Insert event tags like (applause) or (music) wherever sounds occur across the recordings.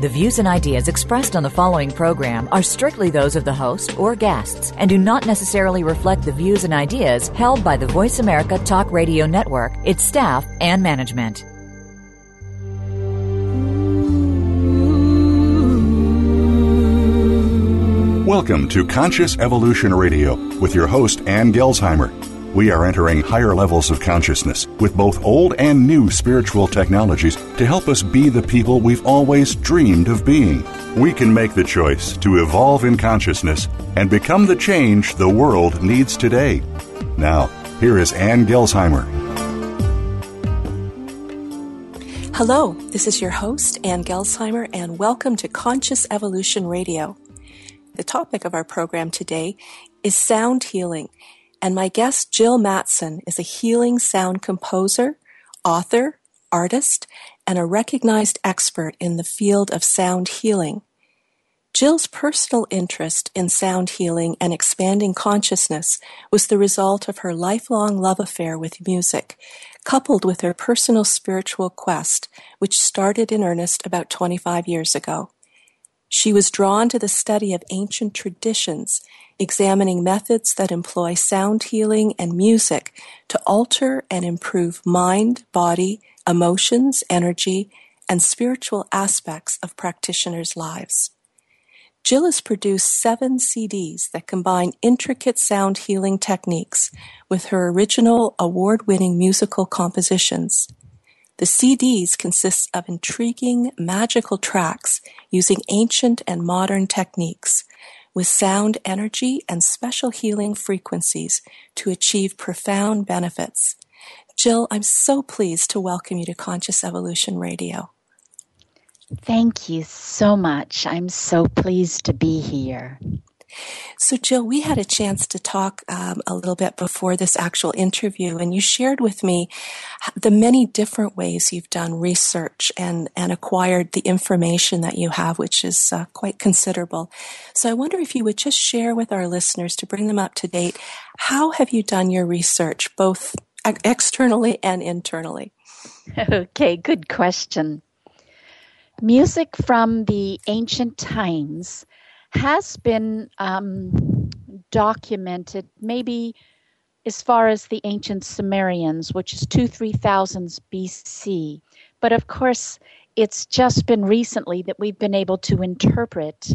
The views and ideas expressed on the following program are strictly those of the host or guests and do not necessarily reflect the views and ideas held by the Voice America Talk Radio Network, its staff, and management. Welcome to Conscious Evolution Radio with your host, Ann Gelsheimer. We are entering higher levels of consciousness with both old and new spiritual technologies to help us be the people we've always dreamed of being. We can make the choice to evolve in consciousness and become the change the world needs today. Now, here is Ann Gelsheimer. Hello, this is your host, Ann Gelsheimer, and welcome to Conscious Evolution Radio. The topic of our program today is sound healing and my guest, Jill Mattson is a healing sound composer, author, artist, and a recognized expert in the field of sound healing. Jill's personal interest in sound healing and expanding consciousness was the result of her lifelong love affair with music, coupled with her personal spiritual quest, which started in earnest about 25 years ago. She was drawn to the study of ancient traditions examining methods that employ sound healing and music to alter and improve mind, body, emotions, energy, and spiritual aspects of practitioners' lives. Jill has produced seven CDs that combine intricate sound healing techniques with her original award winning musical compositions. The CDs consist of intriguing, magical tracks using ancient and modern techniques with sound energy and special healing frequencies to achieve profound benefits. Jill, I'm so pleased to welcome you to Conscious Evolution Radio. Thank you so much. I'm so pleased to be here. So, Jill, we had a chance to talk um, a little bit before this actual interview, and you shared with me the many different ways you've done research and, and acquired the information that you have, which is uh, quite considerable. So, I wonder if you would just share with our listeners to bring them up to date. How have you done your research, both externally and internally? (laughs) Okay, good question. Music from the ancient times has been um, documented maybe as far as the ancient Sumerians, which is two, three thousands BC. But of course, it's just been recently that we've been able to interpret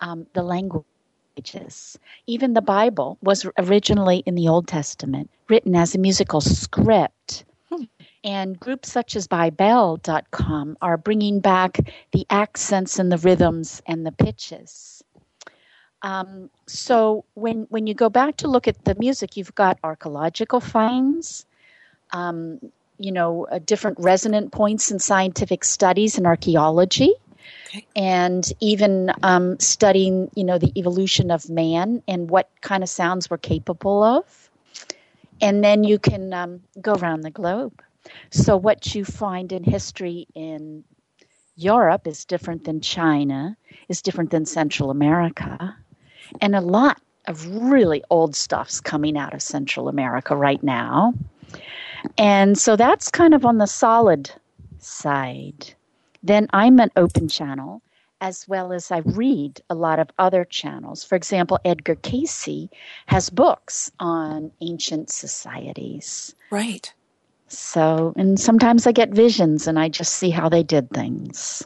um, the languages. Even the Bible was originally in the Old Testament, written as a musical script. Hmm. And groups such as Bybel.com are bringing back the accents and the rhythms and the pitches. Um, so when when you go back to look at the music, you've got archaeological finds, um, you know, uh, different resonant points in scientific studies and archaeology, okay. and even um, studying, you know, the evolution of man and what kind of sounds we're capable of. And then you can um, go around the globe. So what you find in history in Europe is different than China, is different than Central America and a lot of really old stuff's coming out of Central America right now. And so that's kind of on the solid side. Then I'm an open channel as well as I read a lot of other channels. For example, Edgar Cayce has books on ancient societies. Right. So, and sometimes I get visions and I just see how they did things.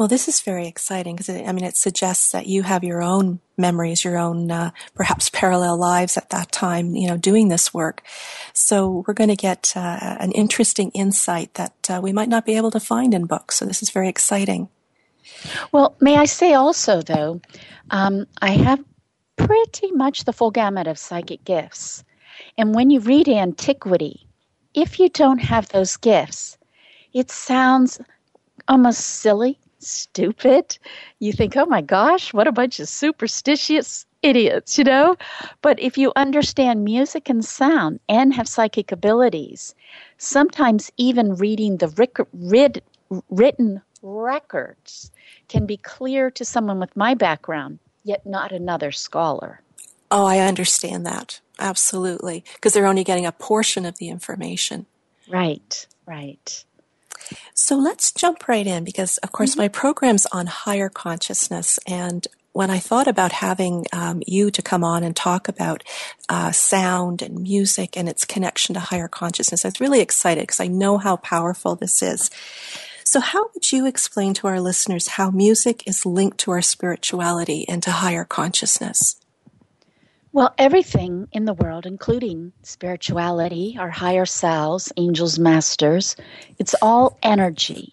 Well, this is very exciting because I mean, it suggests that you have your own memories, your own uh, perhaps (laughs) parallel lives at that time, you know, doing this work. So we're going to get uh, an interesting insight that uh, we might not be able to find in books. So this is very exciting. Well, may I say also, though, um, I have pretty much the full gamut of psychic gifts. And when you read antiquity, if you don't have those gifts, it sounds almost silly stupid. You think, oh my gosh, what a bunch of superstitious idiots, you know? But if you understand music and sound and have psychic abilities, Sometimes even reading the ric- rid- written records can be clear to someone with my background, yet not another scholar. Oh, I understand that. Absolutely. Because they're only getting a portion of the information. Right, right. So let's jump right in because, of course, mm-hmm. my program's on higher consciousness. And when I thought about having um, you to come on and talk about uh, sound and music and its connection to higher consciousness, I was really excited because I know how powerful this is. So, how would you explain to our listeners how music is linked to our spirituality and to higher consciousness? Well, everything in the world, including spirituality, our higher selves, angels, masters, it's all energy.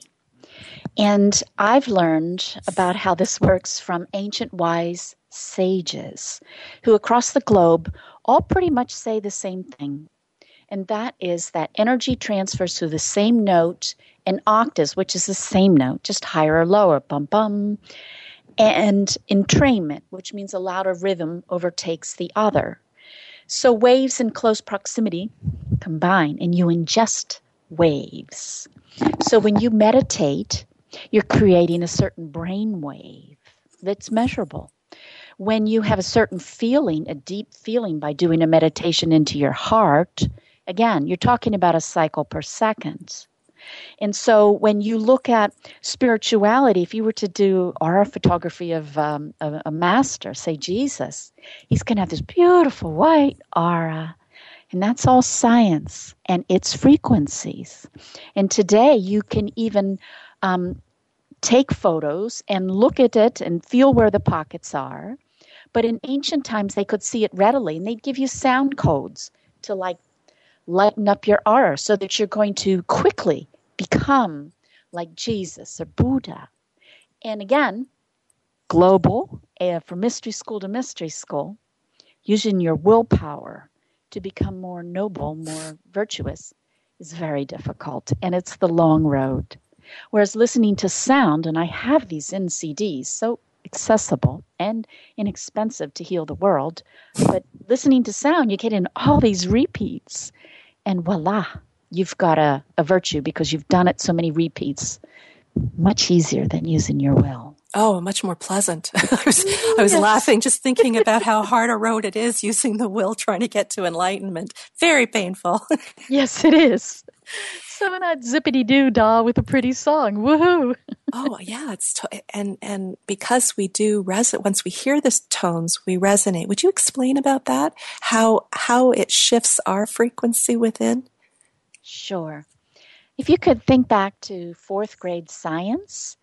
And I've learned about how this works from ancient wise sages who across the globe all pretty much say the same thing. And that is that energy transfers through the same note and octaves, which is the same note, just higher or lower, bum bum and entrainment, which means a louder rhythm overtakes the other. So waves in close proximity combine and you ingest waves. So when you meditate, you're creating a certain brain wave that's measurable. When you have a certain feeling, a deep feeling by doing a meditation into your heart, again, you're talking about a cycle per second. And so when you look at spirituality, if you were to do aura photography of um, a, a master, say Jesus, he's going to have this beautiful white aura. And that's all science and its frequencies. And today you can even um, take photos and look at it and feel where the pockets are. But in ancient times, they could see it readily and they'd give you sound codes to like lighten up your aura so that you're going to quickly become like Jesus or Buddha. And again, global, uh, from mystery school to mystery school, using your willpower to become more noble, more virtuous is very difficult. And it's the long road. Whereas listening to sound, and I have these in CDs, so accessible and inexpensive to heal the world, but listening to sound, you get in all these repeats, and voila, you've got a, a virtue because you've done it so many repeats much easier than using your will. Oh, much more pleasant. (laughs) I was, I was laughing just thinking about how hard a road it is using the will trying to get to enlightenment. Very painful. (laughs) yes, it is. So not zippity doo dah with a pretty song. Woohoo! oh yeah, it's to- and and because we do resonate once we hear the tones, we resonate. Would you explain about that? How how it shifts our frequency within? Sure. If you could think back to fourth grade science,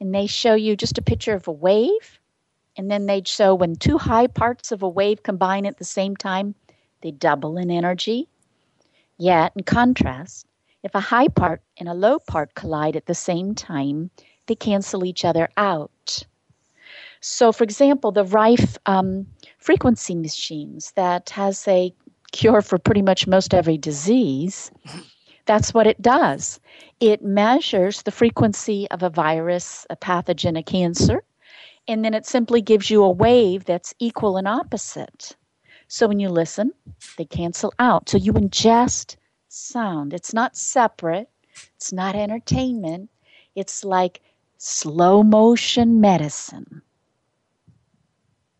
and they show you just a picture of a wave, and then they'd show when two high parts of a wave combine at the same time, they double in energy. Yet, in contrast, if a high part and a low part collide at the same time, they cancel each other out. So, for example, the Rife um, frequency machines that has a cure for pretty much most every disease. That's what it does. It measures the frequency of a virus, a pathogen, a cancer, and then it simply gives you a wave that's equal and opposite. So when you listen, they cancel out. So you ingest sound. It's not separate, it's not entertainment. It's like slow motion medicine,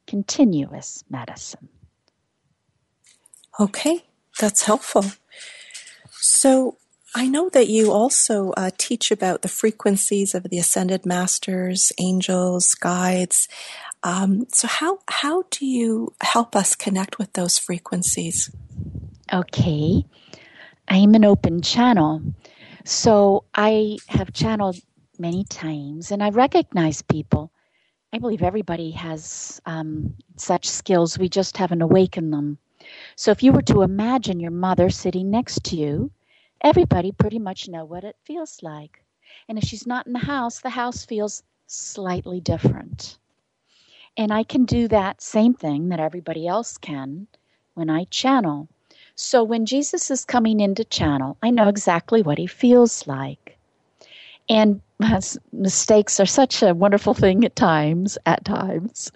continuous medicine. Okay, that's helpful. So I know that you also uh, teach about the frequencies of the ascended masters, angels, guides. Um, so how how do you help us connect with those frequencies? Okay, I'm an open channel, so I have channeled many times, and I recognize people. I believe everybody has um, such skills. We just haven't awakened them. So if you were to imagine your mother sitting next to you, everybody pretty much know what it feels like. And if she's not in the house, the house feels slightly different. And I can do that same thing that everybody else can when I channel. So when Jesus is coming into channel, I know exactly what he feels like. And (laughs) mistakes are such a wonderful thing at times, at times,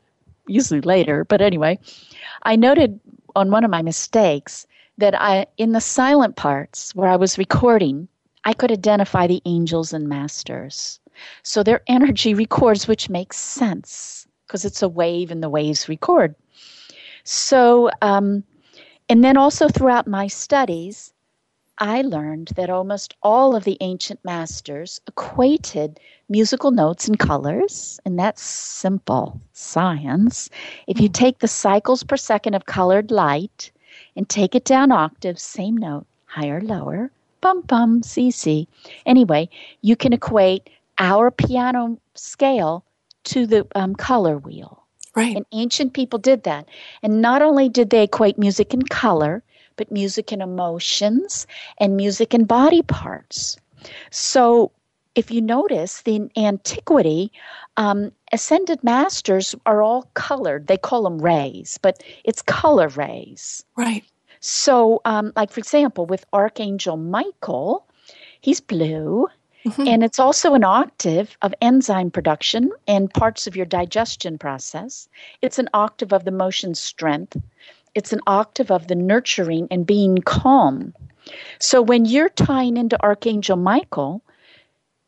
usually later. But anyway, I noted on one of my mistakes that I, in the silent parts where I was recording, I could identify the angels and masters. So their (laughs) energy records, which makes sense because it's a wave and the waves record. So, um, and then also throughout my studies, I learned that almost all of the ancient masters equated musical notes and colors, and that's simple science. If you take the cycles per second of colored light and take it down octaves, same note, higher, lower, bum bum, C C. Anyway, you can equate our piano scale to the um, color wheel. Right. And ancient people did that. And not only did they equate music and color, but music and emotions and music and body parts. So if you notice, the antiquity, um, ascended masters are all colored. They call them rays, but it's color rays. Right. So, um, like for example, with Archangel Michael, he's blue. Mm-hmm. And it's also an octave of enzyme production and parts of your digestion process. It's an octave of the motion strength. It's an octave of the nurturing and being calm. So when you're tying into Archangel Michael,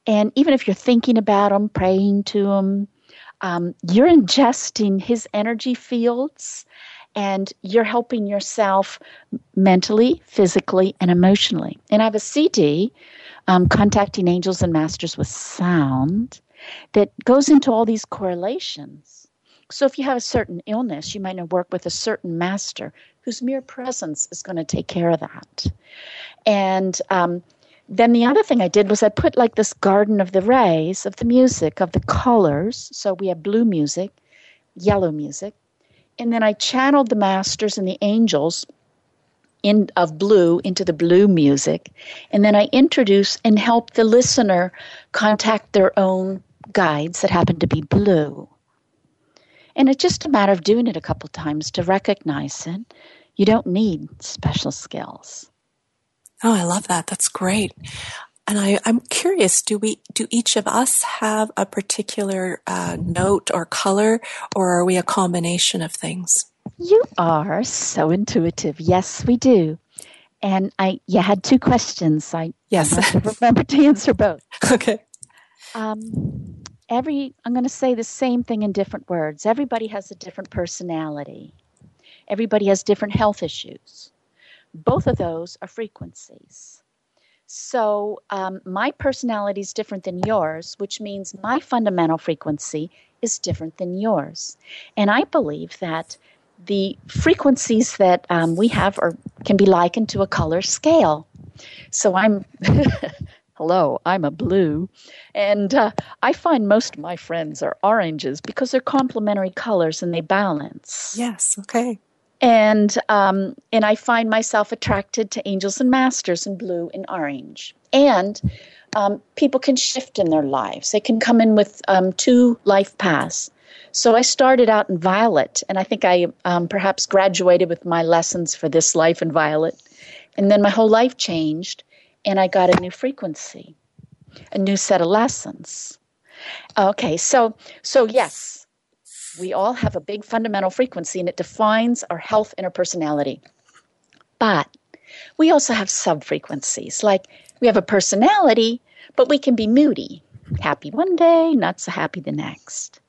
and even if you're thinking about him, praying to him, um, you're ingesting his energy fields and you're helping yourself mentally, physically, and emotionally. And I have a CD, um, Contacting Angels and Masters with Sound, that goes into all these correlations. So if you have a certain illness, you might work with a certain master whose mere presence is going to take care of that. And um, then the other thing I did was I put like this garden of the rays, of the music, of the colors. So we have blue music, yellow music, and then I channeled the masters and the angels in of blue into the blue music, and then I introduce and help the listener contact their own guides that happen to be blue. And it's just a matter of doing it a couple times to recognize it. You don't need special skills. Oh, I love that. That's great. And I, am curious, do we, do each of us have a particular uh, note or color, or are we a combination of things? You are so intuitive. Yes, we do. And I, you had two questions. I yes, remember to answer both. (laughs) Okay. Um, every, I'm going to say the same thing in different words. Everybody has a different personality. Everybody has different health issues. Both of those are frequencies. So um, my personality is different than yours, which means my fundamental frequency is different than yours. And I believe that the frequencies that um, we have are, can be likened to a color scale. So I'm, (laughs) hello, I'm a blue. And uh, I find most of my friends are oranges because they're complementary colors and they balance. Yes, okay and um, and I find myself attracted to angels and masters in blue and orange. And um, people can shift in their lives; they can come in with um, two life paths. So I started out in violet, and I think I um, perhaps graduated with my lessons for this life in violet, and then my whole life changed, and I got a new frequency, a new set of lessons. Okay, so so yes, we all have a big fundamental frequency and it defines our health and our personality. But we also have sub frequencies. Like we have a personality, but we can be moody, happy one day, not so happy the next.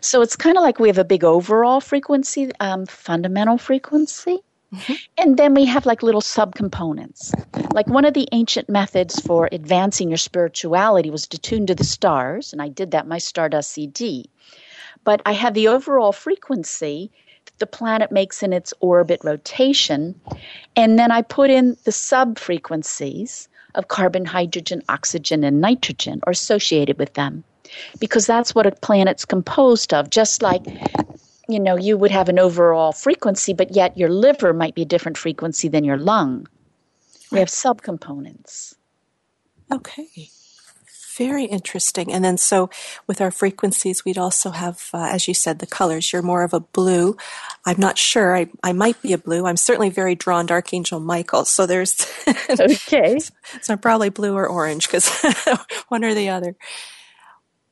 So it's kind of like we have a big overall frequency, um, fundamental frequency. Mm-hmm. And then we have like little subcomponents. Like one of the ancient methods for advancing your spirituality was to tune to the stars, and I did that my Stardust CD but I have the overall frequency that the planet makes in its orbit rotation, and then I put in the sub frequencies of carbon, hydrogen, oxygen, and nitrogen or associated with them. Because that's what a planet's composed of, just like you know, you would have an overall frequency, but yet your liver might be a different frequency than your lung. We have subcomponents. Okay. Very interesting. And then, so with our frequencies, we'd also have, uh, as you said, the colors. You're more of a blue. I'm not sure. I, I might be a blue. I'm certainly very drawn to Archangel Michael. So there's. (laughs) okay. so I'm probably blue or orange because (laughs) one or the other.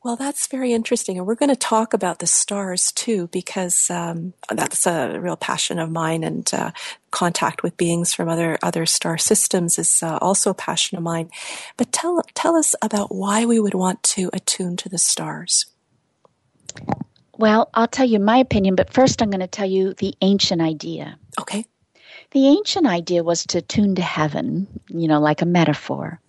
Well, that's very interesting. And we're going to talk about the stars too, because um, that's a real passion of mine. And uh, contact with beings from other, other star systems is uh, also a passion of mine. But tell, tell us about why we would want to attune to the stars. Well, I'll tell you my opinion, but first I'm going to tell you the ancient idea. Okay. The ancient idea was to tune to heaven, you know, like a metaphor.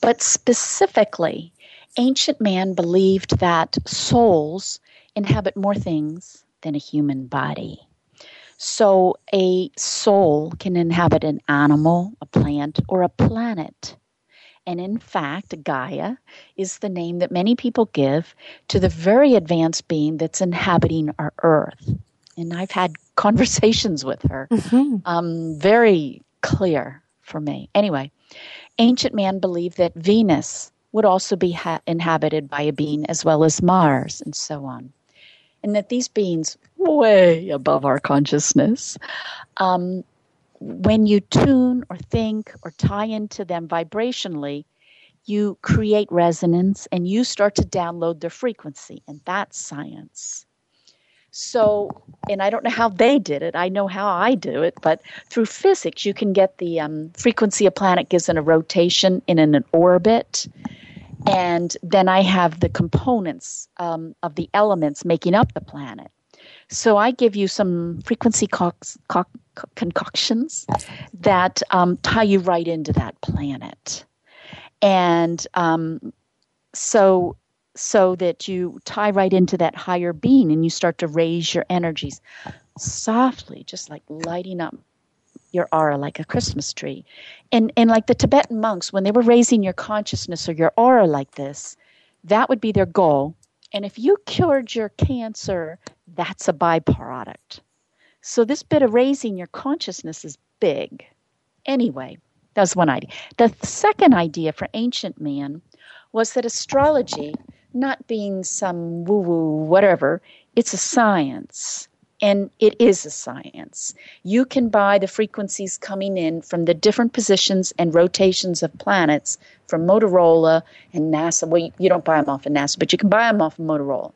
But specifically, ancient man believed that souls inhabit more things than a human body. So a soul can inhabit an animal, a plant, or a planet. And in fact, Gaia is the name that many people give to the very advanced being that's inhabiting our earth. And I've had (laughs) conversations with her, mm-hmm. um, very clear for me. Anyway, ancient man believed that Venus would also be ha- inhabited by a being as well as Mars and so on. And that these beings, way above our consciousness, um, when you tune or think or tie into them vibrationally, you create resonance and you start to download their frequency. And that's science. So, and I don't know how they did it. I know how I do it, but through physics, you can get the um, frequency a planet gives in a rotation in an orbit. And then I have the components um, of the elements making up the planet. So I give you some frequency co- co- concoctions that um, tie you right into that planet. And um, so so that you tie right into that higher being and you start to raise your energies softly, just like lighting up your aura like a Christmas tree. And and like the Tibetan monks, when they were raising your consciousness or your aura like this, that would be their goal. And if you cured your cancer, that's a byproduct. So this bit of raising your consciousness is big. Anyway, that's one idea. The second idea for ancient man was that astrology not being some woo woo whatever, it's a science. And it is a science. You can buy the frequencies coming in from the different positions and rotations of planets from Motorola and NASA. Well, you don't buy them off of NASA, but you can buy them off of Motorola.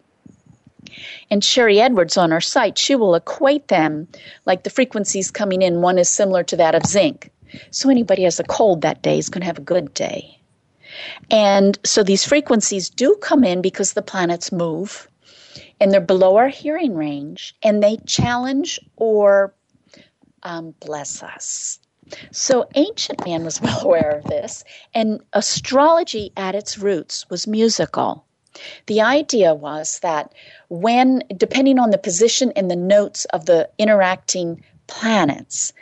And Sharry Edwards on our site, she will equate them like the frequencies coming in. One is similar to that of zinc. So anybody has a cold that day is going to have a good day. And so these frequencies do come in because the planets move and they're below our hearing range and they challenge or um, bless us. So ancient man was (laughs) well aware of this, and astrology at its roots was musical. The idea was that when, depending on the position and the notes of the interacting planets,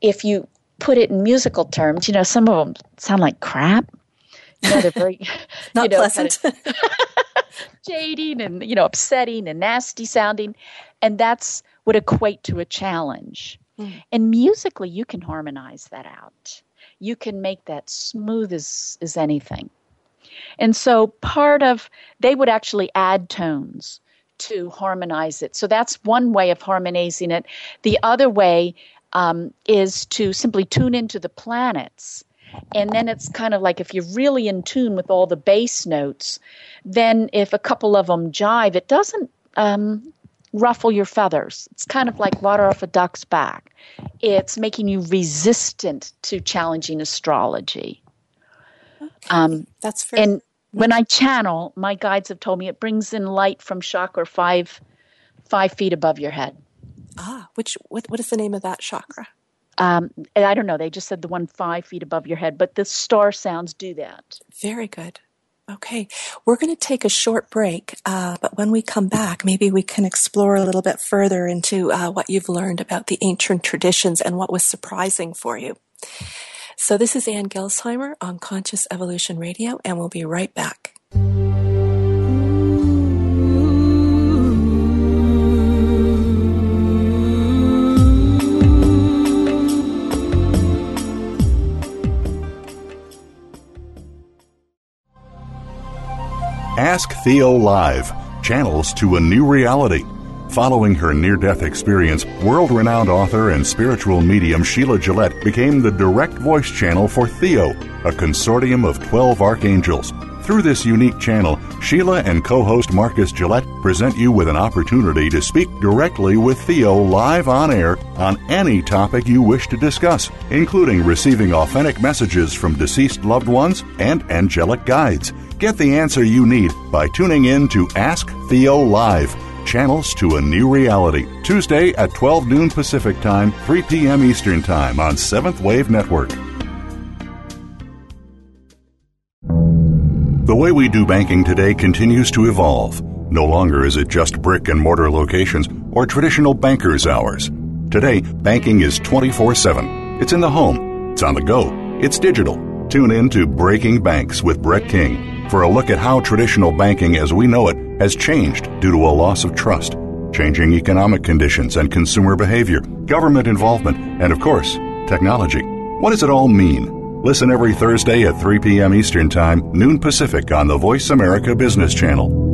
if you put it in musical terms, you know, some of them sound like crap. (laughs) You very not you know, pleasant, kind of (laughs) jading and you know upsetting and nasty sounding, and that's would equate to a challenge. Mm. And musically, you can harmonize that out. You can make that smooth as as anything. And so part of they would actually add tones to harmonize it. So that's one way of harmonizing it. The other way um, is to simply tune into the planets and then it's kind of like if you're really in tune with all the bass notes, then if a couple of them jive, it doesn't um, ruffle your feathers. It's kind of like water off a duck's back. It's making you resistant to challenging astrology. Okay. Um, That's fair. And when I channel, my guides have told me it brings in light from chakra five five feet above your head. Ah, which what what is the name of that chakra? Um, I don't know. They just said the one five feet above your head, but the star sounds do that. Very good. Okay, we're going to take a short break, uh, but when we come back, maybe we can explore a little bit further into uh, what you've learned about the ancient traditions and what was surprising for you. So, this is Ann Gelsheimer on Conscious Evolution Radio, and we'll be right back. Ask Theo Live channels to a new reality. Following her near death experience, world renowned author and spiritual medium Sheila Gillette became the direct voice channel for Theo, a consortium of 12 archangels Through this unique channel, Sheila and co host Marcus Gillette present you with an opportunity to speak directly with Theo live on air on any topic you wish to discuss, including receiving authentic messages from deceased loved ones and angelic guides. Get the answer you need by tuning in to Ask Theo Live. Channels to a New Reality, Tuesday at 12 noon Pacific Time, 3 p.m. Eastern Time on Seventh Wave Network. The way we do banking today continues to evolve. No longer is it just brick and mortar locations or traditional banker's hours. Today, banking is 24 7. It's in the home, it's on the go, it's digital. Tune in to Breaking Banks with Brett King for a look at how traditional banking as we know it has changed due to a loss of trust, changing economic conditions and consumer behavior, government involvement, and of course, technology. What does it all mean? Listen every Thursday at 3 p.m. Eastern Time, noon Pacific on the Voice America Business Channel.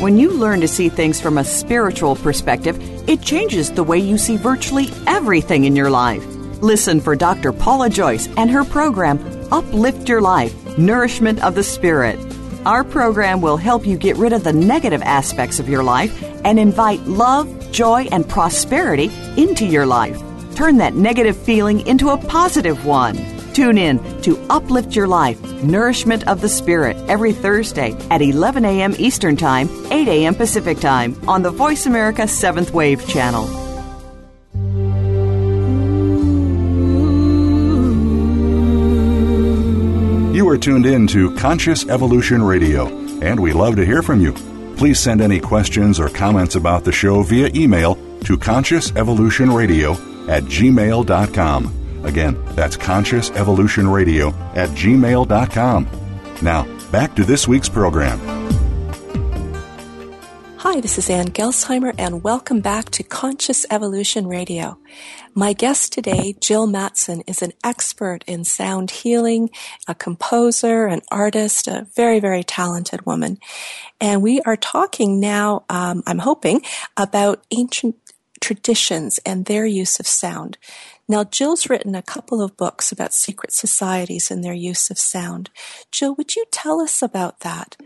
When you learn to see things from a spiritual perspective, it changes the way you see virtually everything in your life. Listen for Dr. Paula Joyce and her program, Uplift Your Life Nourishment of the Spirit. Our program will help you get rid of the negative aspects of your life and invite love, joy, and prosperity into your life. Turn that negative feeling into a positive one. Tune in to Uplift Your Life, Nourishment of the Spirit, every Thursday at 11 a.m. Eastern Time, 8 a.m. Pacific Time on the Voice America 7th Wave channel. Are tuned in to Conscious Evolution Radio, and we love to hear from you. Please send any questions or comments about the show via email to consciousevolutionradio at gmail.com. Again, that's consciousevolutionradio at gmail.com. Now, back to this week's program. Hi, this is Ann Gelsheimer, and welcome back to Conscious Evolution Radio. My guest today, Jill Mattson, is an expert in sound healing, a composer, an artist, a very, very talented woman. And we are talking now, um, I'm hoping, about ancient traditions and their use of sound. Now, Jill's written a couple of books about secret societies and their use of sound. Jill, would you tell us about that?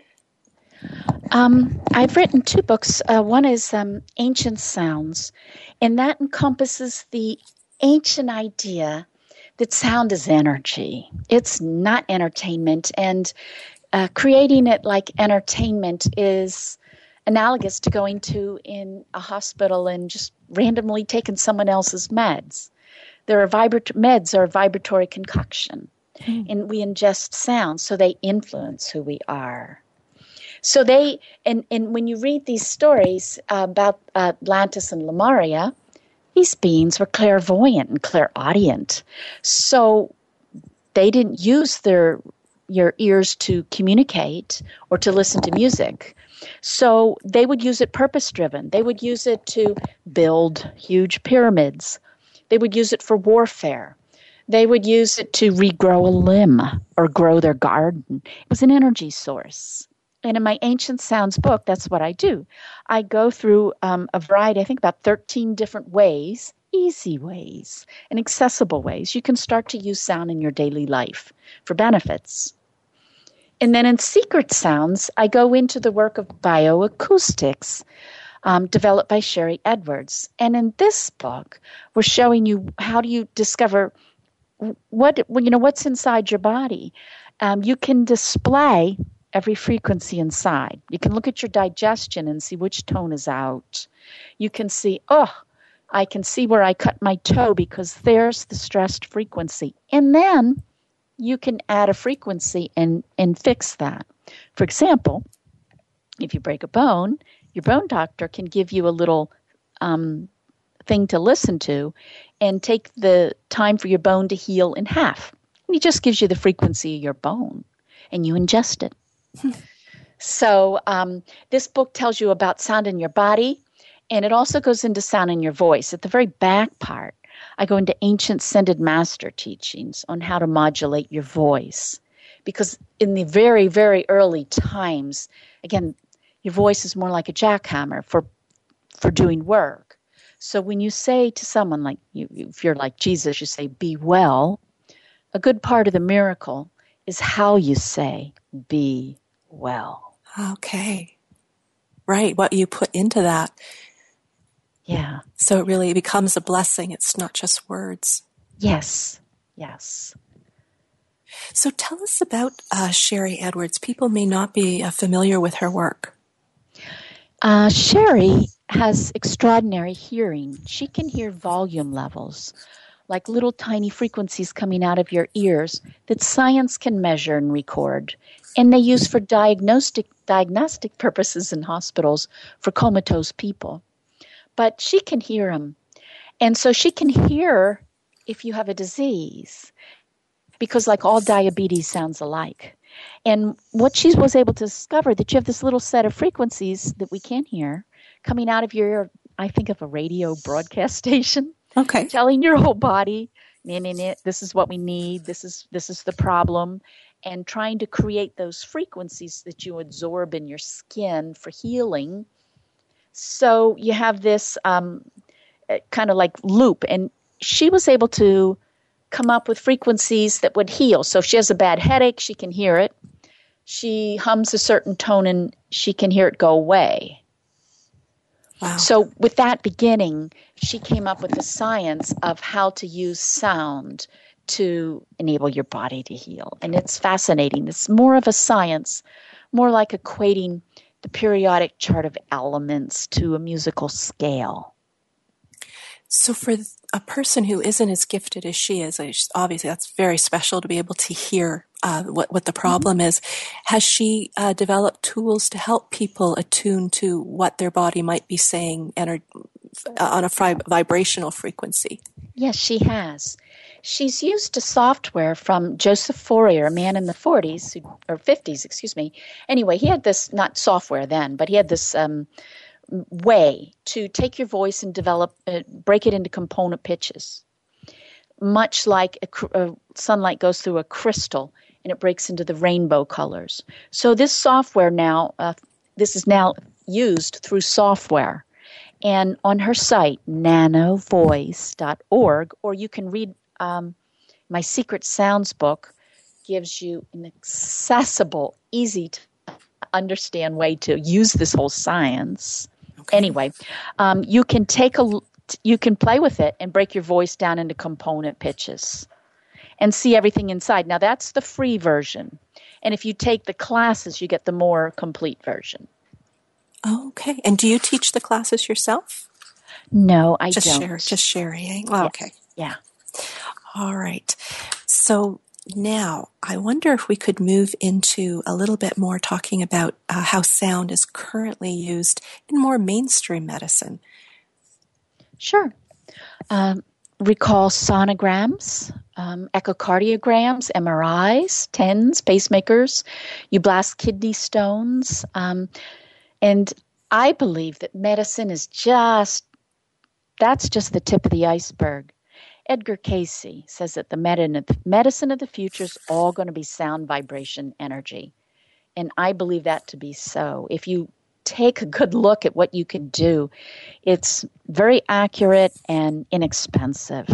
Um, I've written two books. Uh, one is um, Ancient Sounds, and that encompasses the ancient idea that sound is energy. It's not entertainment, and uh, creating it like entertainment is analogous to going to in a hospital and just randomly taking someone else's meds. There are vibrat- meds are a vibratory concoction, mm. and we ingest sounds, so they influence who we are. So they, and, and when you read these stories uh, about uh, Atlantis and Lemuria, these beings were clairvoyant and clairaudient. So they didn't use their your ears to communicate or to listen to music. So they would use it purpose driven. They would use it to build huge pyramids. They would use it for warfare. They would use it to regrow a limb or grow their garden. It was an energy source. And in my Ancient Sounds book, that's what I do. I go through um, a variety, I think about 13 different ways, easy ways, and accessible ways you can start to use sound in your daily life for benefits. And then in Secret Sounds, I go into the work of bioacoustics. Um, developed by Sharry Edwards. And in this book, we're showing you how do you discover what you know what's inside your body. Um, you can display every frequency inside. You can look at your digestion and see which tone is out. You can see, oh, I can see where I cut my toe because there's the stressed frequency. And then you can add a frequency and, and fix that. For example, if you break a bone, your bone doctor can give you a little um, thing to listen to and take the time for your bone to heal in half. And he just gives you the frequency of your bone and you ingest it so um, this book tells you about sound in your body, and it also goes into sound in your voice. At the very back part, I go into ancient ascended master teachings on how to modulate your voice. Because in the very, very early times, again, your voice is more like a jackhammer for for doing work. So when you say to someone like you, if you're like Jesus, you say, "Be well," a good part of the miracle is how you say, be well. Okay. Right. What you put into that. Yeah. So it really becomes a blessing. It's not just words. Yes. Yes. So tell us about uh, Sharry Edwards. People may not be uh, familiar with her work. Uh, Sharry has extraordinary hearing. She can hear volume levels, like little tiny frequencies coming out of your ears that science can measure and record. And they use for diagnostic diagnostic purposes in hospitals for comatose people. But she can hear them. And so she can hear if you have a disease because like all diabetes sounds alike. And what she was able to discover that you have this little set of frequencies that we can hear coming out of your I think of a radio broadcast (laughs) station. Okay. (laughs) Telling your whole body, nah, nah, nah, this is what we need, this is this is the problem, and trying to create those frequencies that you absorb in your skin for healing. So you have this um, uh, kind of like loop, and she was able to come up with frequencies that would heal. So if she has a bad headache, she can hear it. She hums a certain tone and she can hear it go away. Wow. So, with that beginning, she came up with the science of how to use sound to enable your body to heal. And it's fascinating. It's more of a science, more like equating the periodic chart of elements to a musical scale. So, for a person who isn't as gifted as she is, obviously that's very special to be able to hear uh, what what the mm-hmm. problem mm-hmm. is. Has she uh, developed tools to help people attune to what their body might be saying and are, uh, on a fri- vibrational frequency? Yes, she has. She's used a software from Joseph Fourier, a man in the 40s or 50s, excuse me. Anyway, he had this not software then, but he had this. Um, way to take your voice and develop, uh, break it into component pitches. Much like a, a sunlight goes through a crystal and it breaks into the rainbow colors. So this software now, uh, this is now used through software. And on her site, nanovoice.org, or you can read um, my Secret Sounds book, gives you an accessible, easy to understand way to use this whole science. Okay. Anyway, um, you can take a you can play with it and break your voice down into component pitches and see everything inside. Now that's the free version. And if you take the classes, you get the more complete version. Okay. And do you teach the classes yourself? No, I just don't. Share, just sharing. Oh, okay. Yeah. All right. So now, I wonder if we could move into a little bit more talking about uh, how sound is currently used in more mainstream medicine. Sure. Um, recall sonograms, um, echocardiograms, MRIs, TENS, pacemakers. You blast kidney stones. Um, and I believe that medicine is just, that's just the tip of the iceberg. Edgar Cayce says that the medicine of the future is all going to be sound vibration energy. And I believe that to be so. If you take a good look at what you can do, it's very accurate and inexpensive.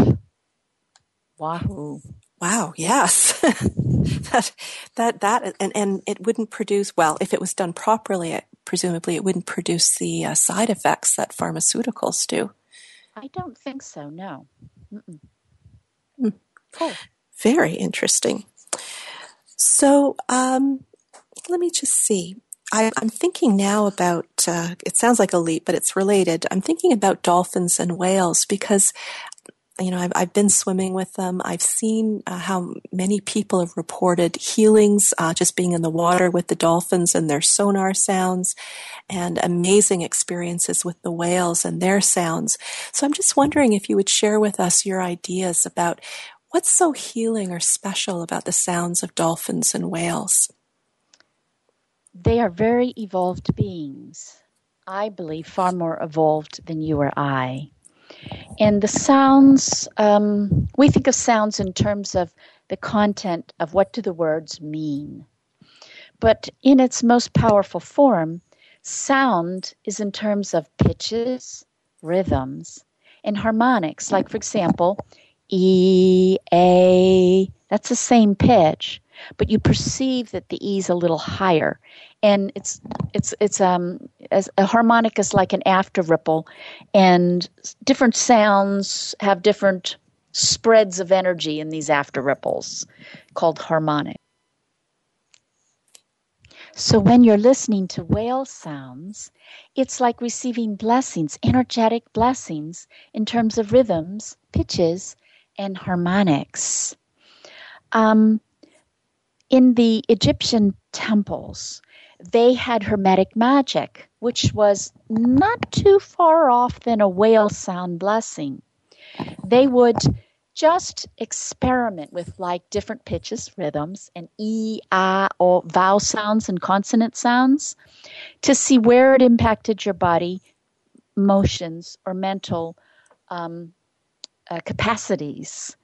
Wahoo. Wow, yes. (laughs) that that that and and it wouldn't produce well if it was done properly. It, presumably, it wouldn't produce the uh, side effects that pharmaceuticals do. I don't think so. No. Mm. Cool. Very interesting. So, um, let me just see. I, am thinking now about, uh, it sounds like a leap, but it's related. I'm thinking about dolphins and whales because you know, I've, I've been swimming with them. I've seen uh, how many people have reported healings uh, just being in the water with the dolphins and their sonar sounds, and amazing experiences with the whales and their sounds. So I'm just wondering if you would share with us your ideas about what's so healing or special about the sounds of dolphins and whales. They are very evolved beings. I believe far more evolved than you or I. And the sounds, um, we think of sounds in terms of the content of what do the words mean. But in its most powerful form, sound is in terms of pitches, rhythms, and harmonics. Like, for example, E, A. That's the same pitch, but you perceive that the E is a little higher. And it's it's it's um as a harmonic is like an after ripple, and different sounds have different spreads of energy in these after ripples, called harmonic. So when you're listening to whale sounds, it's like receiving blessings, energetic blessings in terms of rhythms, pitches, and harmonics. Um, in the Egyptian temples, they had hermetic magic, which was not too far off than a whale sound blessing. They would just experiment with like different pitches, rhythms, and e, or vowel sounds and consonant sounds to see where it impacted your body, motions, or mental um, uh, capacities.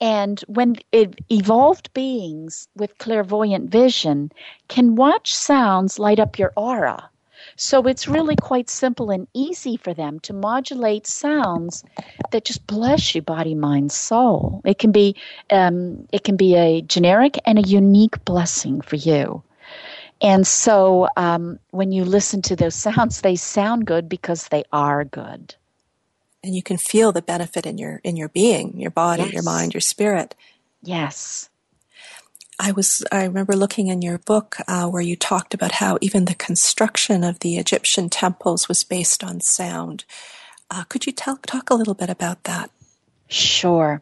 And when evolved beings with clairvoyant vision can watch sounds light up your aura so it's really quite simple and easy for them to modulate sounds that just bless you, body, mind, soul. It can be um, it can be a generic and a unique blessing for you. And so um, when you listen to those (laughs) sounds, they sound good because they are good. And you can feel the benefit in your in your being, your body, yes. your mind, your spirit. Yes. I was I remember looking in your book uh, where you talked about how even the construction of the Egyptian temples was based on sound. Uh, could you tell, talk a little bit about that? Sure.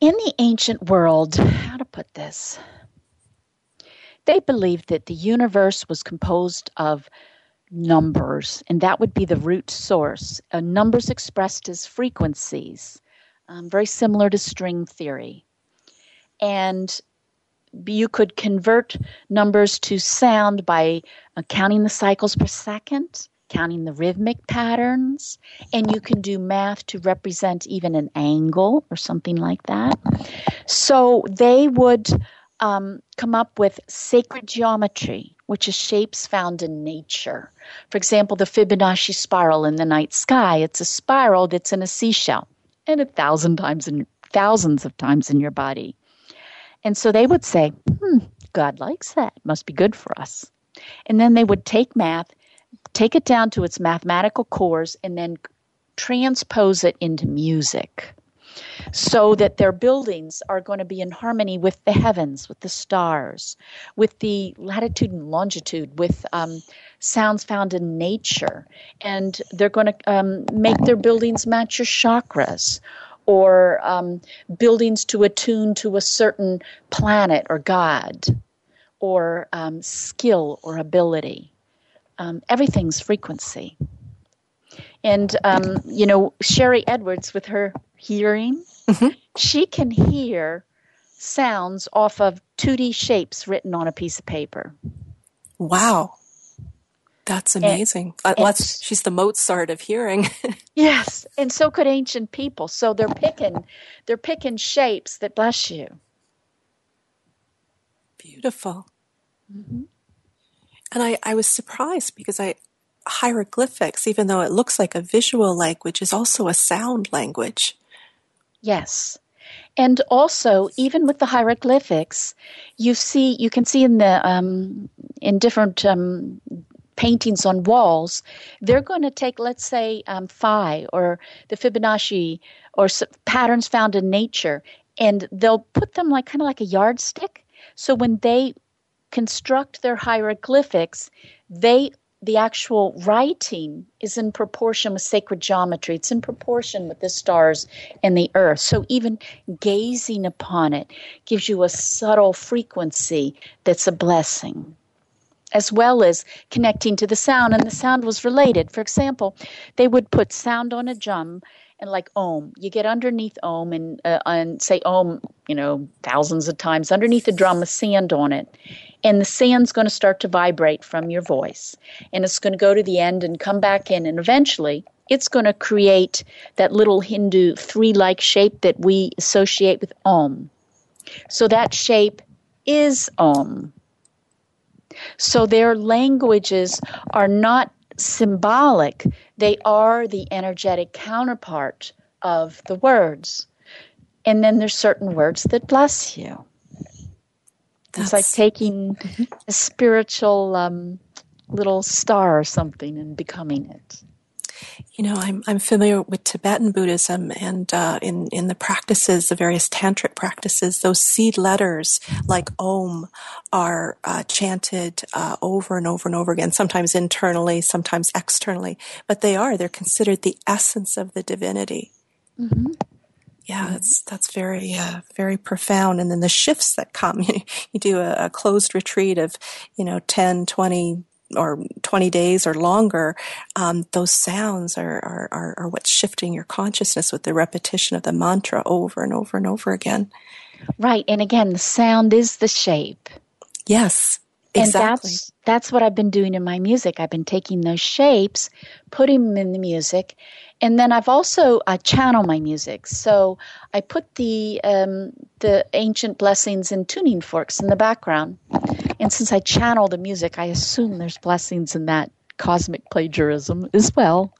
In the ancient world, how to put this? They believed that the universe was composed of numbers, and that would be the root source. Uh, numbers expressed as frequencies, um, very similar to string theory. And you could convert numbers to sound by uh, counting the cycles per second, counting the rhythmic patterns, and you can do math to represent even an angle or something like that. So they would um, come up with sacred geometry, which is shapes found in nature. For example, the Fibonacci spiral in the night sky, it's a spiral that's in a seashell and a thousand times in thousands of times in your body. And so they would say, hmm, God likes that. Must be good for us. And then they would take math, take it down to its mathematical cores, and then transpose it into music so that their buildings are going to be in harmony with the heavens, with the stars, with the latitude and longitude, with um, sounds found in nature. And they're going to um, make their buildings match your chakras or um, buildings to attune to a certain planet or god or um, skill or ability. Um, everything's frequency. And, um, you know, Sharry Edwards, with her hearing, mm-hmm. she can hear sounds off of 2D shapes written on a piece of paper. Wow. That's amazing. And, uh, she's the Mozart of hearing. (laughs) yes, and so could ancient people. So they're picking, they're picking shapes that bless you. Beautiful. Mm-hmm. And I, I was surprised because I hieroglyphics, even though it looks like a visual language, is also a sound language. Yes. And also, even with the hieroglyphics, you see, you can see in the um, in different um, paintings on walls, they're going to take, let's say, um, phi or the Fibonacci or patterns found in nature, and they'll put them like kind of like a yardstick. So when they construct their hieroglyphics, they the actual writing is in proportion with sacred geometry. It's in proportion with the stars and the earth. So even gazing upon it gives you a subtle frequency that's a blessing as well as connecting to the sound, and the sound was related. For example, they would put sound on a drum and like Om. You get underneath Om and uh, and say Om, you know, thousands of times underneath the drum with sand on it, and the sand's going to start to vibrate from your voice, and it's going to go to the end and come back in, and eventually it's going to create that little Hindu three-like shape that we associate with Om. So that shape is Om. So their languages are not symbolic, they are the energetic counterpart of the words. And then there's certain words that bless you. That's, it's like taking a spiritual um, little star or something and becoming it. You know, I'm I'm familiar with Tibetan Buddhism, and uh, in in the practices, the various tantric practices, those seed letters like Om are uh, chanted uh, over and over and over again. Sometimes internally, sometimes externally, but they are they're considered the essence of the divinity. Mm-hmm. Yeah, that's that's very uh, very profound. And then the shifts that come. You, (laughs) you do a, a closed retreat of, you know, 10, 20, or 20 days or longer, um, those sounds are, are, are, are, what's shifting your consciousness with the repetition of the mantra over and over and over again. Right. And again, the sound is the shape. Yes. Exactly. And that's that's what I've been doing in my music. I've been taking those shapes, putting them in the music, and then I've also I channel my music. So I put the um, the ancient blessings and tuning forks in the background, and since I channel the music, I assume there's blessings in that cosmic plagiarism as well.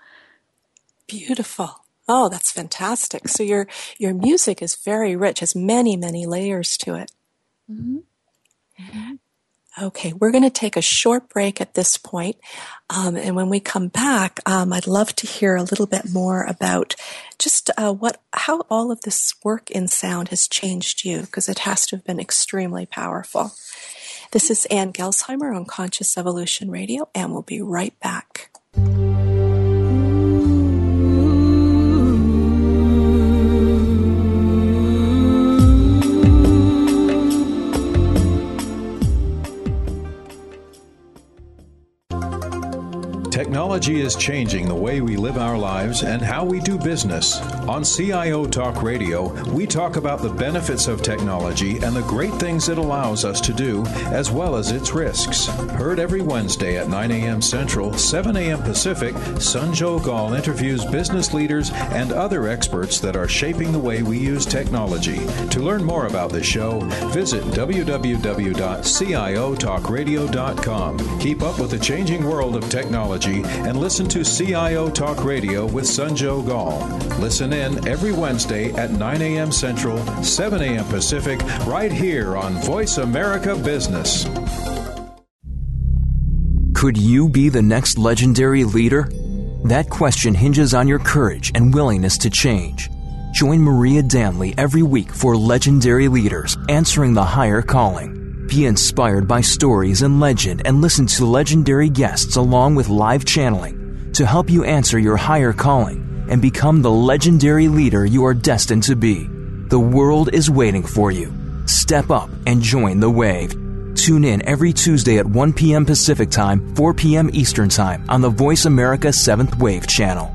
Beautiful. Oh, that's fantastic. So your your music is very rich, has many many layers to it. Mm-hmm. Mm-hmm. Okay, we're going to take a short break at this point. Um, and when we come back, um, I'd love to hear a little bit more about just uh, what, how all of this work in sound has changed you, because it has to have been extremely powerful. This is Ann Gelsheimer on Conscious Evolution Radio, and we'll be right back. Technology is changing the way we live our lives and how we do business. On CIO Talk Radio, we talk about the benefits of technology and the great things it allows us to do, as well as its risks. Heard every Wednesday at 9 a.m. Central, 7 a.m. Pacific, Sanjog Aul interviews business leaders and other experts that are shaping the way we use technology. To learn more about the show, visit www.ciotalkradio.com. Keep up with the changing world of technology and listen to CIO Talk Radio with Sanjog Aul. Listen in every Wednesday at 9 a.m. Central, 7 a.m. Pacific, right here on Voice America Business. Could you be the next legendary leader? That question hinges on your courage and willingness to change. Join Maria Danley every week for Legendary Leaders Answering the Higher Calling. Be inspired by stories and legend and listen to legendary guests along with live channeling to help you answer your higher calling and become the legendary leader you are destined to be. The world is waiting for you. Step up and join the wave. Tune in every Tuesday at 1 p.m. Pacific Time, 4 p.m. Eastern Time on the Voice America 7th Wave channel.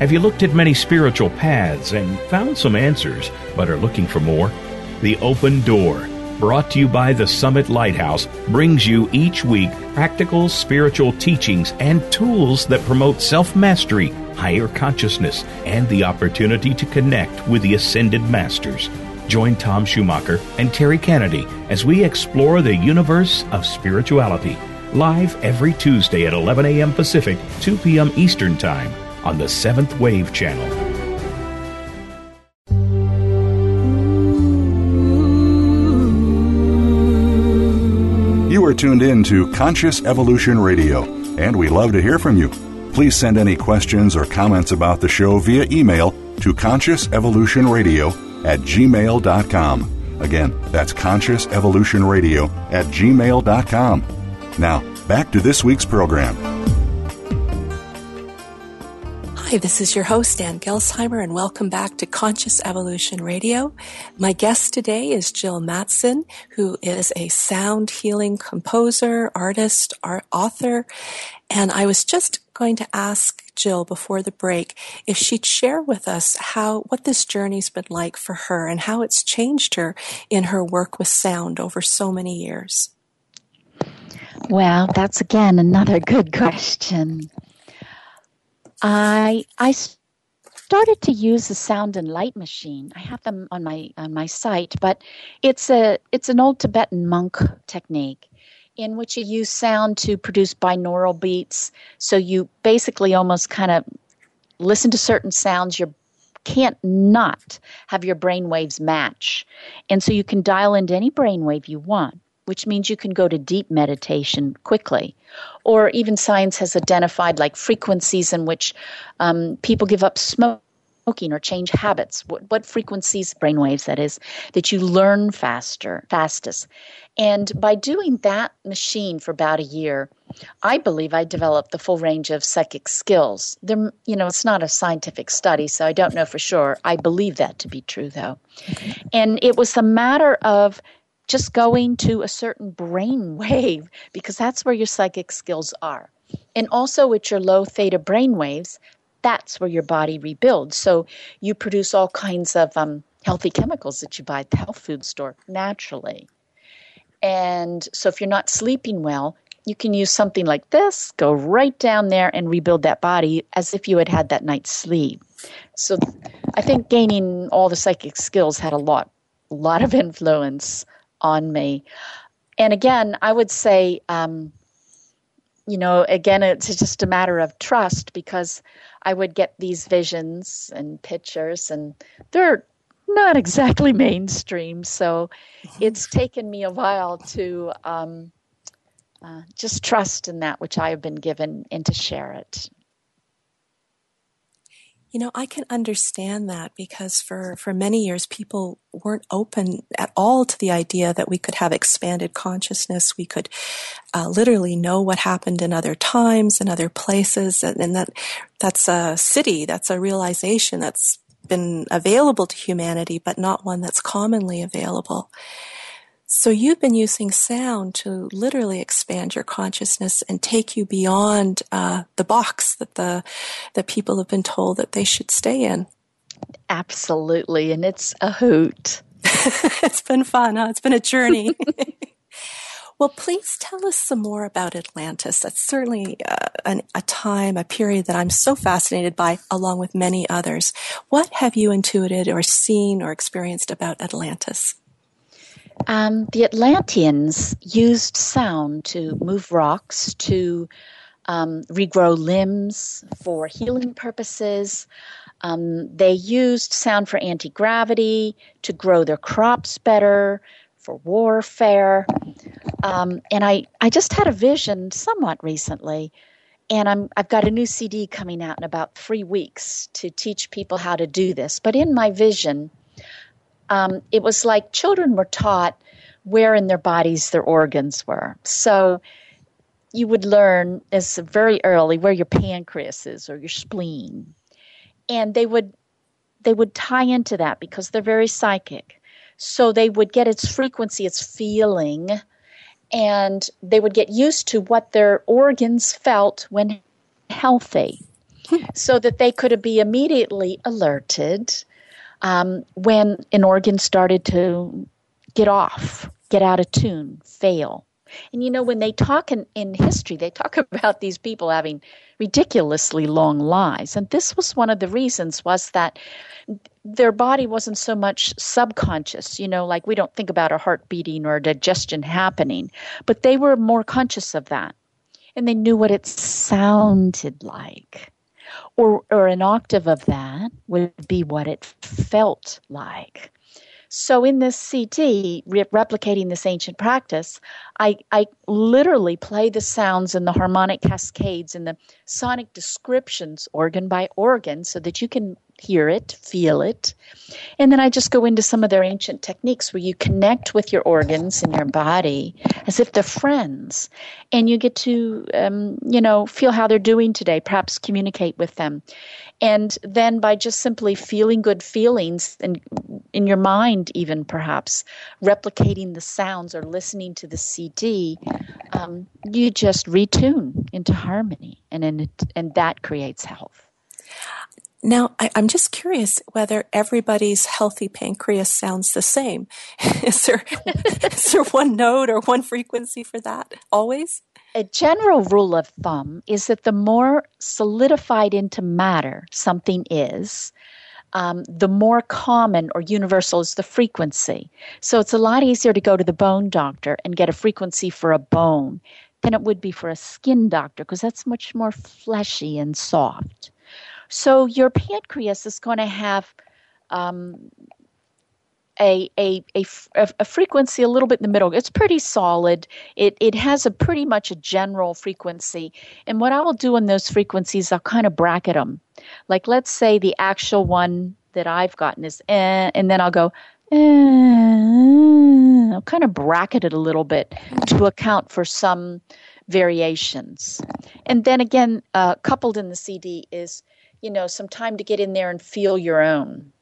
Have you looked at many spiritual paths and found some answers, but are looking for more? The Open Door, brought to you by the Summit Lighthouse, brings you each week practical spiritual teachings and tools that promote self mastery, higher consciousness, and the opportunity to connect with the ascended masters. Join Tom Schumacher and Terry Kennedy as we explore the universe of spirituality. Live every Tuesday at 11 a.m. Pacific, 2 p.m. Eastern Time on the Seventh Wave Channel. You are tuned in to Conscious Evolution Radio, and we love to hear from you. Please send any questions or comments about the show via email to consciousevolutionradio at gmail.com. Again, that's consciousevolutionradio at gmail.com. Now, back to this week's program. Hi, this is your host, Ann Gelsheimer, and welcome back to Conscious Evolution Radio. My guest today is Jill Mattson, who is a sound healing composer, artist, art, author, and I was just going to ask Jill before the break if she'd share with us how what this journey's been like for her and how it's changed her in her work with sound over so many years. Well, that's again another good question. I I started to use the sound and light machine. I have them on my on my site, but it's a it's an old Tibetan monk technique in which you use sound to produce binaural beats. So you basically almost kind of listen to certain sounds you can't not have your brain waves match. And so you can dial into any brain wave you want which means you can go to deep meditation quickly. Or even science has identified like frequencies in which um, people give up smoking or change habits. What, what frequencies, brainwaves that is, that you learn faster, fastest. And by doing that machine for about a year, I believe I developed the full range of psychic skills. There, you know, it's not a scientific study, so I don't know for sure. I believe that to be true, though. And it was a matter of just going to a certain brain wave because that's where your psychic skills are. And also with your low theta brain waves, that's where your body rebuilds. So you produce all kinds of um, healthy chemicals that you buy at the health food store naturally. And so if you're not sleeping well, you can use something like this, go right down there and rebuild that body as if you had had that night's sleep. So I think gaining all the psychic skills had a lot, a lot of (laughs) influence on me. And again, I would say, um, you know, again, it's just a matter of trust because I would get these visions and pictures, and they're not exactly mainstream. So mm-hmm. it's taken me a while to um, uh, just trust in that which I have been given and to share it. You know, I can understand that because for, for many years people weren't open at all to the idea that we could have expanded consciousness. We could uh, literally know what happened in other times and other places, and, and that that's a city, that's a realization that's been available to humanity, but not one that's commonly available. So you've been using sound to literally expand your consciousness and take you beyond uh, the box that the that people have been told that they should stay in. Absolutely, and it's a hoot. (laughs) it's been fun, huh? It's been a journey. (laughs) well, please tell us some more about Atlantis. That's certainly uh, an, a time, a period that I'm so fascinated by, along with many others. What have you intuited or seen or experienced about Atlantis? Um, the Atlanteans used sound to move rocks, to um, regrow limbs for healing purposes. Um, they used sound for anti gravity, to grow their crops better, for warfare. Um, and I, I just had a vision somewhat recently, and I'm, I've got a new CD coming out in about three weeks to teach people how to do this. But in my vision, um, it was like children were taught where in their bodies their organs were. So you would learn as very early where your pancreas is or your spleen. And they would they would tie into that because they're very psychic. So they would get its frequency, its feeling, and they would get used to what their organs felt when healthy so that they could be immediately alerted um, when an organ started to get off, get out of tune, fail. And you know, when they talk in, in history, they talk (laughs) about these people having ridiculously long lives. And this was one of the reasons was that their body wasn't so much subconscious, you know, like we don't think about a heart beating or digestion happening, but they were more conscious of that. And they knew what it sounded like or, or an octave of that would be what it felt like. So in this CD, re- replicating this ancient practice, I, I literally play the sounds and the harmonic cascades and the sonic descriptions organ by organ so that you can hear it, feel it. And then I just go into some of their ancient techniques where you connect with your organs and your body as if they're friends. And you get to, um, you know, feel how they're doing today, perhaps communicate with them. And then by just simply feeling good feelings and in your mind, even perhaps replicating the sounds or listening to the CD, um, you just retune into harmony. And, in, and that creates health. Now, I, am just curious whether everybody's healthy pancreas sounds the same. (laughs) is there is there one note or one frequency for that always? A general rule of thumb is that the more solidified into matter something is, um, the more common or universal is the frequency. So it's a lot easier to go to the bone doctor and get a frequency for a bone than it would be for a skin doctor because that's much more fleshy and soft. So your pancreas is going to have um, a, a, a, a, frequency a little bit in the middle. It's pretty solid. It, it has a pretty much a general frequency. And what I will do in those frequencies, I'll kind of bracket them. Like let's say the actual one that I've gotten is eh, and then I'll go eh, I'll kind of bracket it a little bit to account for some variations. And then again, uh, coupled in the CD is you know, some time to get in there and feel your own.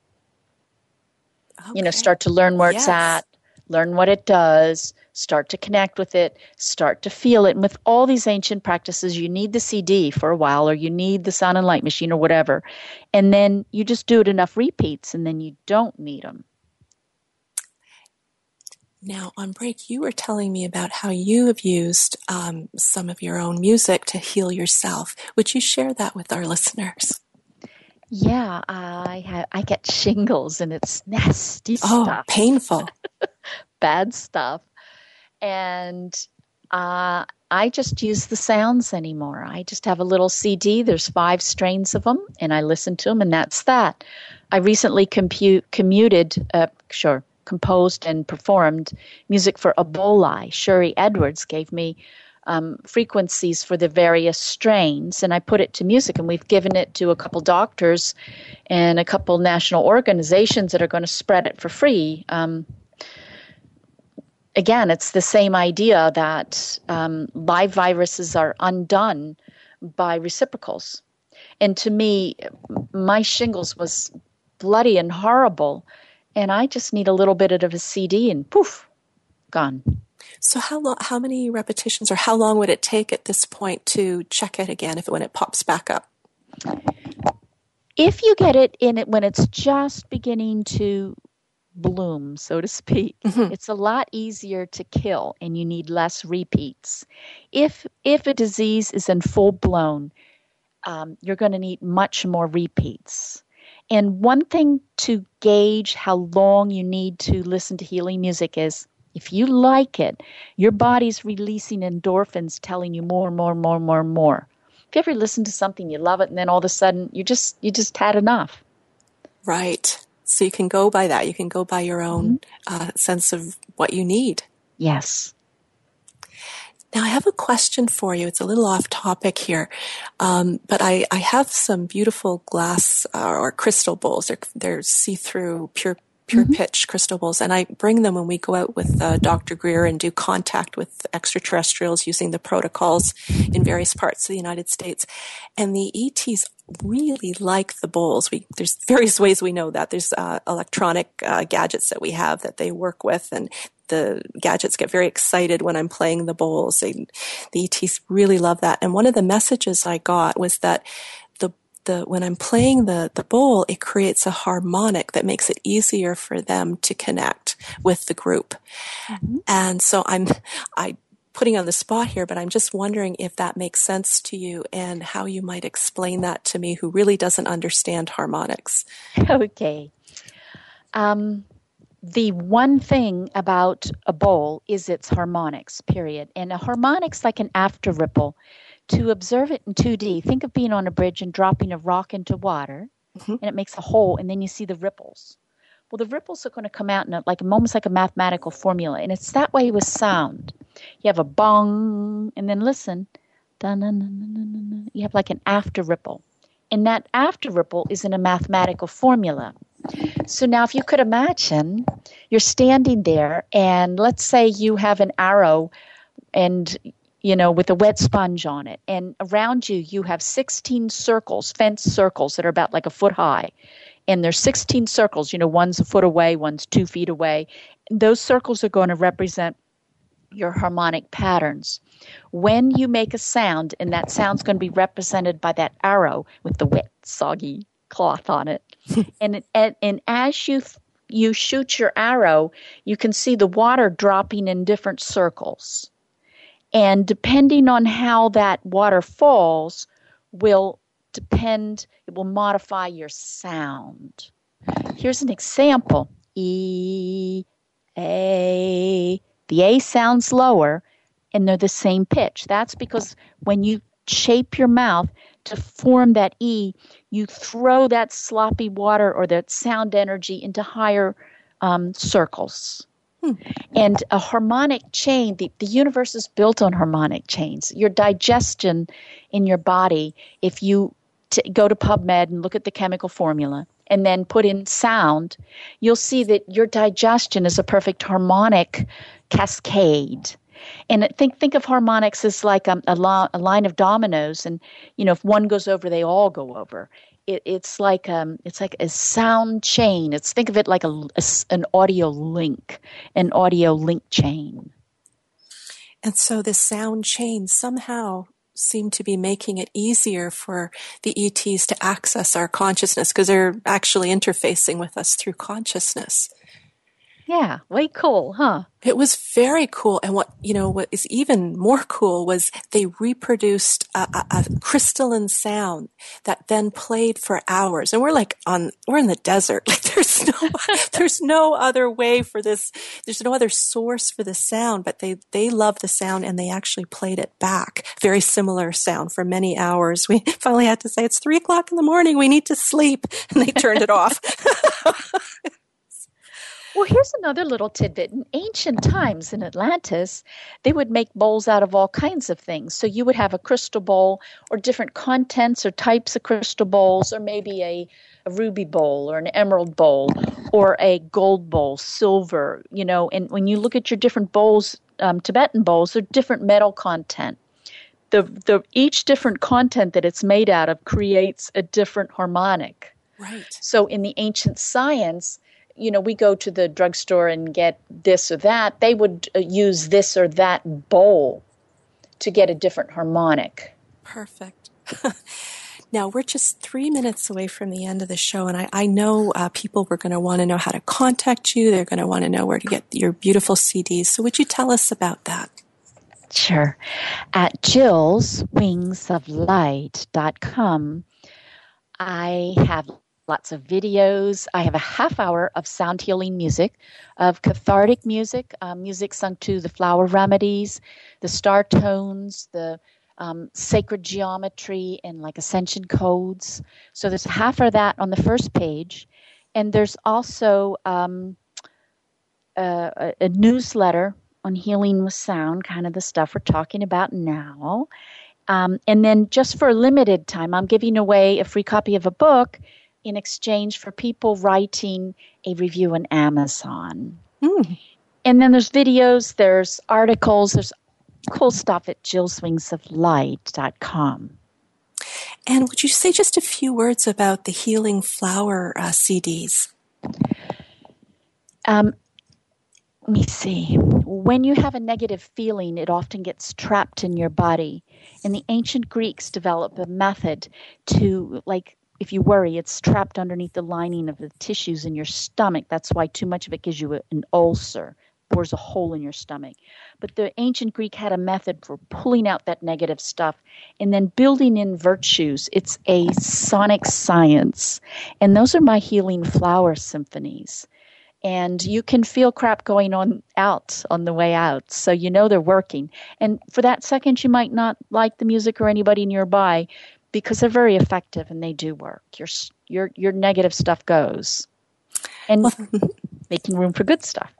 Okay. You know, start to learn where yes. it's at, learn what it does, start to connect with it, start to feel it. And with all these ancient practices, you need the CD for a while, or you need the sound and light machine, or whatever. And then you just do it enough repeats, and then you don't need them. Now, on break, you were telling me about how you have used um, some of your own music to heal yourself. Would you share that with our listeners? Yeah, I have. I get shingles, and it's nasty oh, stuff. Oh, painful, (laughs) bad stuff, and uh, I just use the sounds anymore. I just have a little CD. There's five strains of them, and I listen to them, and that's that. I recently compute, commuted, uh, sure, composed and performed music for Ebola. Sharry Edwards gave me um, frequencies for the various strains, and I put it to music. And we've given it to a couple doctors and a couple national organizations that are going to spread it for free. Um, again, it's the same idea that um, live viruses are undone by reciprocals. And to me, my shingles was bloody and horrible, and I just need a little bit of a CD, and poof, gone. So how long, how many repetitions or how long would it take at this point to check it again if when it pops back up? If you get it in it when it's just beginning to bloom, so to speak, mm-hmm. it's a lot easier to kill and you need less repeats. If if a disease is in full blown, um, you're going to need much more repeats. And one thing to gauge how long you need to listen to healing music is if you like it, your body's releasing endorphins telling you more, more, more, more, more. If you ever listen to something, you love it, and then all of a sudden you just you just had enough. Right. So you can go by that. You can go by your own mm-hmm. uh, sense of what you need. Yes. Now, I have a question for you. It's a little off topic here, um, but I, I, have some beautiful glass uh, or crystal bowls. They're, they're see through, pure pure mm-hmm. pitch crystal bowls, and I bring them when we go out with uh, Dr. Greer and do contact with extraterrestrials using the protocols in various parts of the United States. And the ETs really like the bowls. We, there's various (laughs) ways we know that. There's uh, electronic uh, gadgets that we have that they work with, and the gadgets get very excited when I'm playing the bowls. They, the ETs really love that. And one of the messages I got was that the when I'm playing the the bowl, it creates a harmonic that makes it easier for them to connect with the group. Mm-hmm. And so I'm I putting on the spot here, but I'm just wondering if that makes sense to you and how you might explain that to me who really doesn't understand harmonics. (laughs) Okay. Um, the one thing about a bowl is its harmonics, period. And a harmonic's like an after ripple to observe it in 2D, think of being on a bridge and dropping a rock into water, mm-hmm. and it makes a hole, and then you see the ripples. Well, the ripples are going to come out in a, like almost like a mathematical formula, and it's that way with sound. You have a bong, and then listen, you have like an after ripple, And that after ripple is in a mathematical formula. So now, if you could imagine, you're standing there, and let's say you have an arrow and you know, with a wet sponge on it. And around you, you have 16 circles, fence circles that are about like a foot high. And there's 16 circles, you know, one's a foot away, one's two feet away. Those circles are going to represent your harmonic patterns. When you make a sound, and that sound's going to be represented by that arrow with the wet, soggy cloth on it. (laughs) and, and, and as you you shoot your arrow, you can see the water dropping in different circles. And depending on how that water falls, will depend, it will modify your sound. Here's an example E, A. The A sounds lower and they're the same pitch. That's because when you shape your mouth to form that E, you throw that sloppy water or that sound energy into higher um, circles. Hmm. And a harmonic chain, the, the universe is built on harmonic chains. Your digestion in your body, if you t- go to PubMed and look at the chemical formula and then put in sound, you'll see that your digestion is a perfect harmonic cascade. And think think of harmonics as like a, a, lo- a line of dominoes, and you know if one goes over, they all go over it, it's like um, it's like a sound chain. It's think of it like a, a, an audio link, an audio link chain. And so the sound chain somehow seemed to be making it easier for the ETs to access our consciousness because they're actually interfacing with us through consciousness. Yeah, way cool, huh? It was very cool. And what, you know, what is even more cool was they reproduced a, a, a, crystalline sound that then played for hours. And we're like on, we're in the desert. (laughs) Like there's no, (laughs) there's no other way for this. There's no other source for the sound, but they, they love the sound and they actually played it back. Very similar sound for many hours. We (laughs) finally had to say, it's three o'clock in the morning. We need to sleep. And they turned it off. Well, here's another little tidbit. In ancient times in Atlantis, they would make bowls out of all kinds of things. So you would have a crystal bowl or different contents or types of crystal bowls, or maybe a, a ruby bowl or an emerald bowl or a gold bowl, silver, you know. And when you look at your different bowls, um, Tibetan bowls, they're different metal content. The, the each different content that it's made out of creates a different harmonic. Right. So in the ancient science, you know, we go to the drugstore and get this or that, they would uh, use this or that bowl to get a different harmonic. Perfect. (laughs) now, we're just three minutes away from the end of the show, and I, I know uh, people were going to want to know how to contact you. They're going to want to know where to get your beautiful CDs. So, would you tell us about that? Sure. At jillswingsoflight.com, I have lots of videos. I have a half hour of sound healing music, of cathartic music, um, music sung to the flower remedies, the star tones, the um, sacred geometry, and like ascension codes. So there's half of that on the first page. And there's also um, a, a newsletter on healing with sound, kind of the stuff we're talking about now. Um, and then just for a limited time, I'm giving away a free copy of a book in exchange for people writing a review on Amazon. Mm. And then there's videos, there's articles, there's cool stuff at jillswingsoflight.com. And would you say just a few words about the Healing Flower uh, CDs? Um, let me see. When you have a negative feeling, it often gets trapped in your body. And the ancient Greeks developed a method to, like, if you worry, it's trapped underneath the lining of the tissues in your stomach. That's why too much of it gives you an ulcer, bores a hole in your stomach. But the ancient Greek had a method for pulling out that negative stuff and then building in virtues. It's a sonic science. And those are my healing flower symphonies. And you can feel crap going on out on the way out. So you know they're working. And for that second, you might not like the music or anybody nearby, because they're very effective and they do work. Your your your negative stuff goes, and (laughs) making room for good stuff.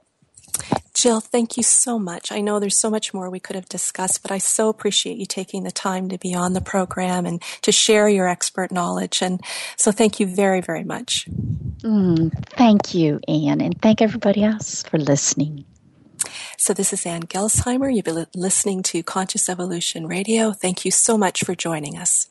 Jill, thank you so much. I know there's so much more we could have discussed, but I so appreciate you taking the time to be on the program and to share your expert knowledge. And so thank you very, very much. Mm, thank you, Anne, and thank everybody else for listening. So this is Anne Gelsheimer. You've been listening to Conscious Evolution Radio. Thank you so much for joining us.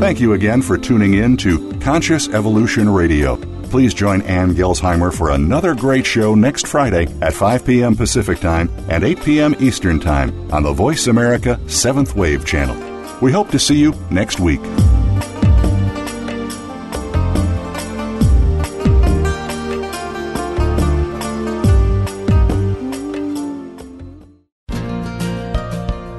Thank you again for tuning in to Conscious Evolution Radio. Please join Ann Gelsheimer for another great show next Friday at 5 p.m. Pacific Time and 8 p.m. Eastern Time on the Voice America 7th Wave channel. We hope to see you next week.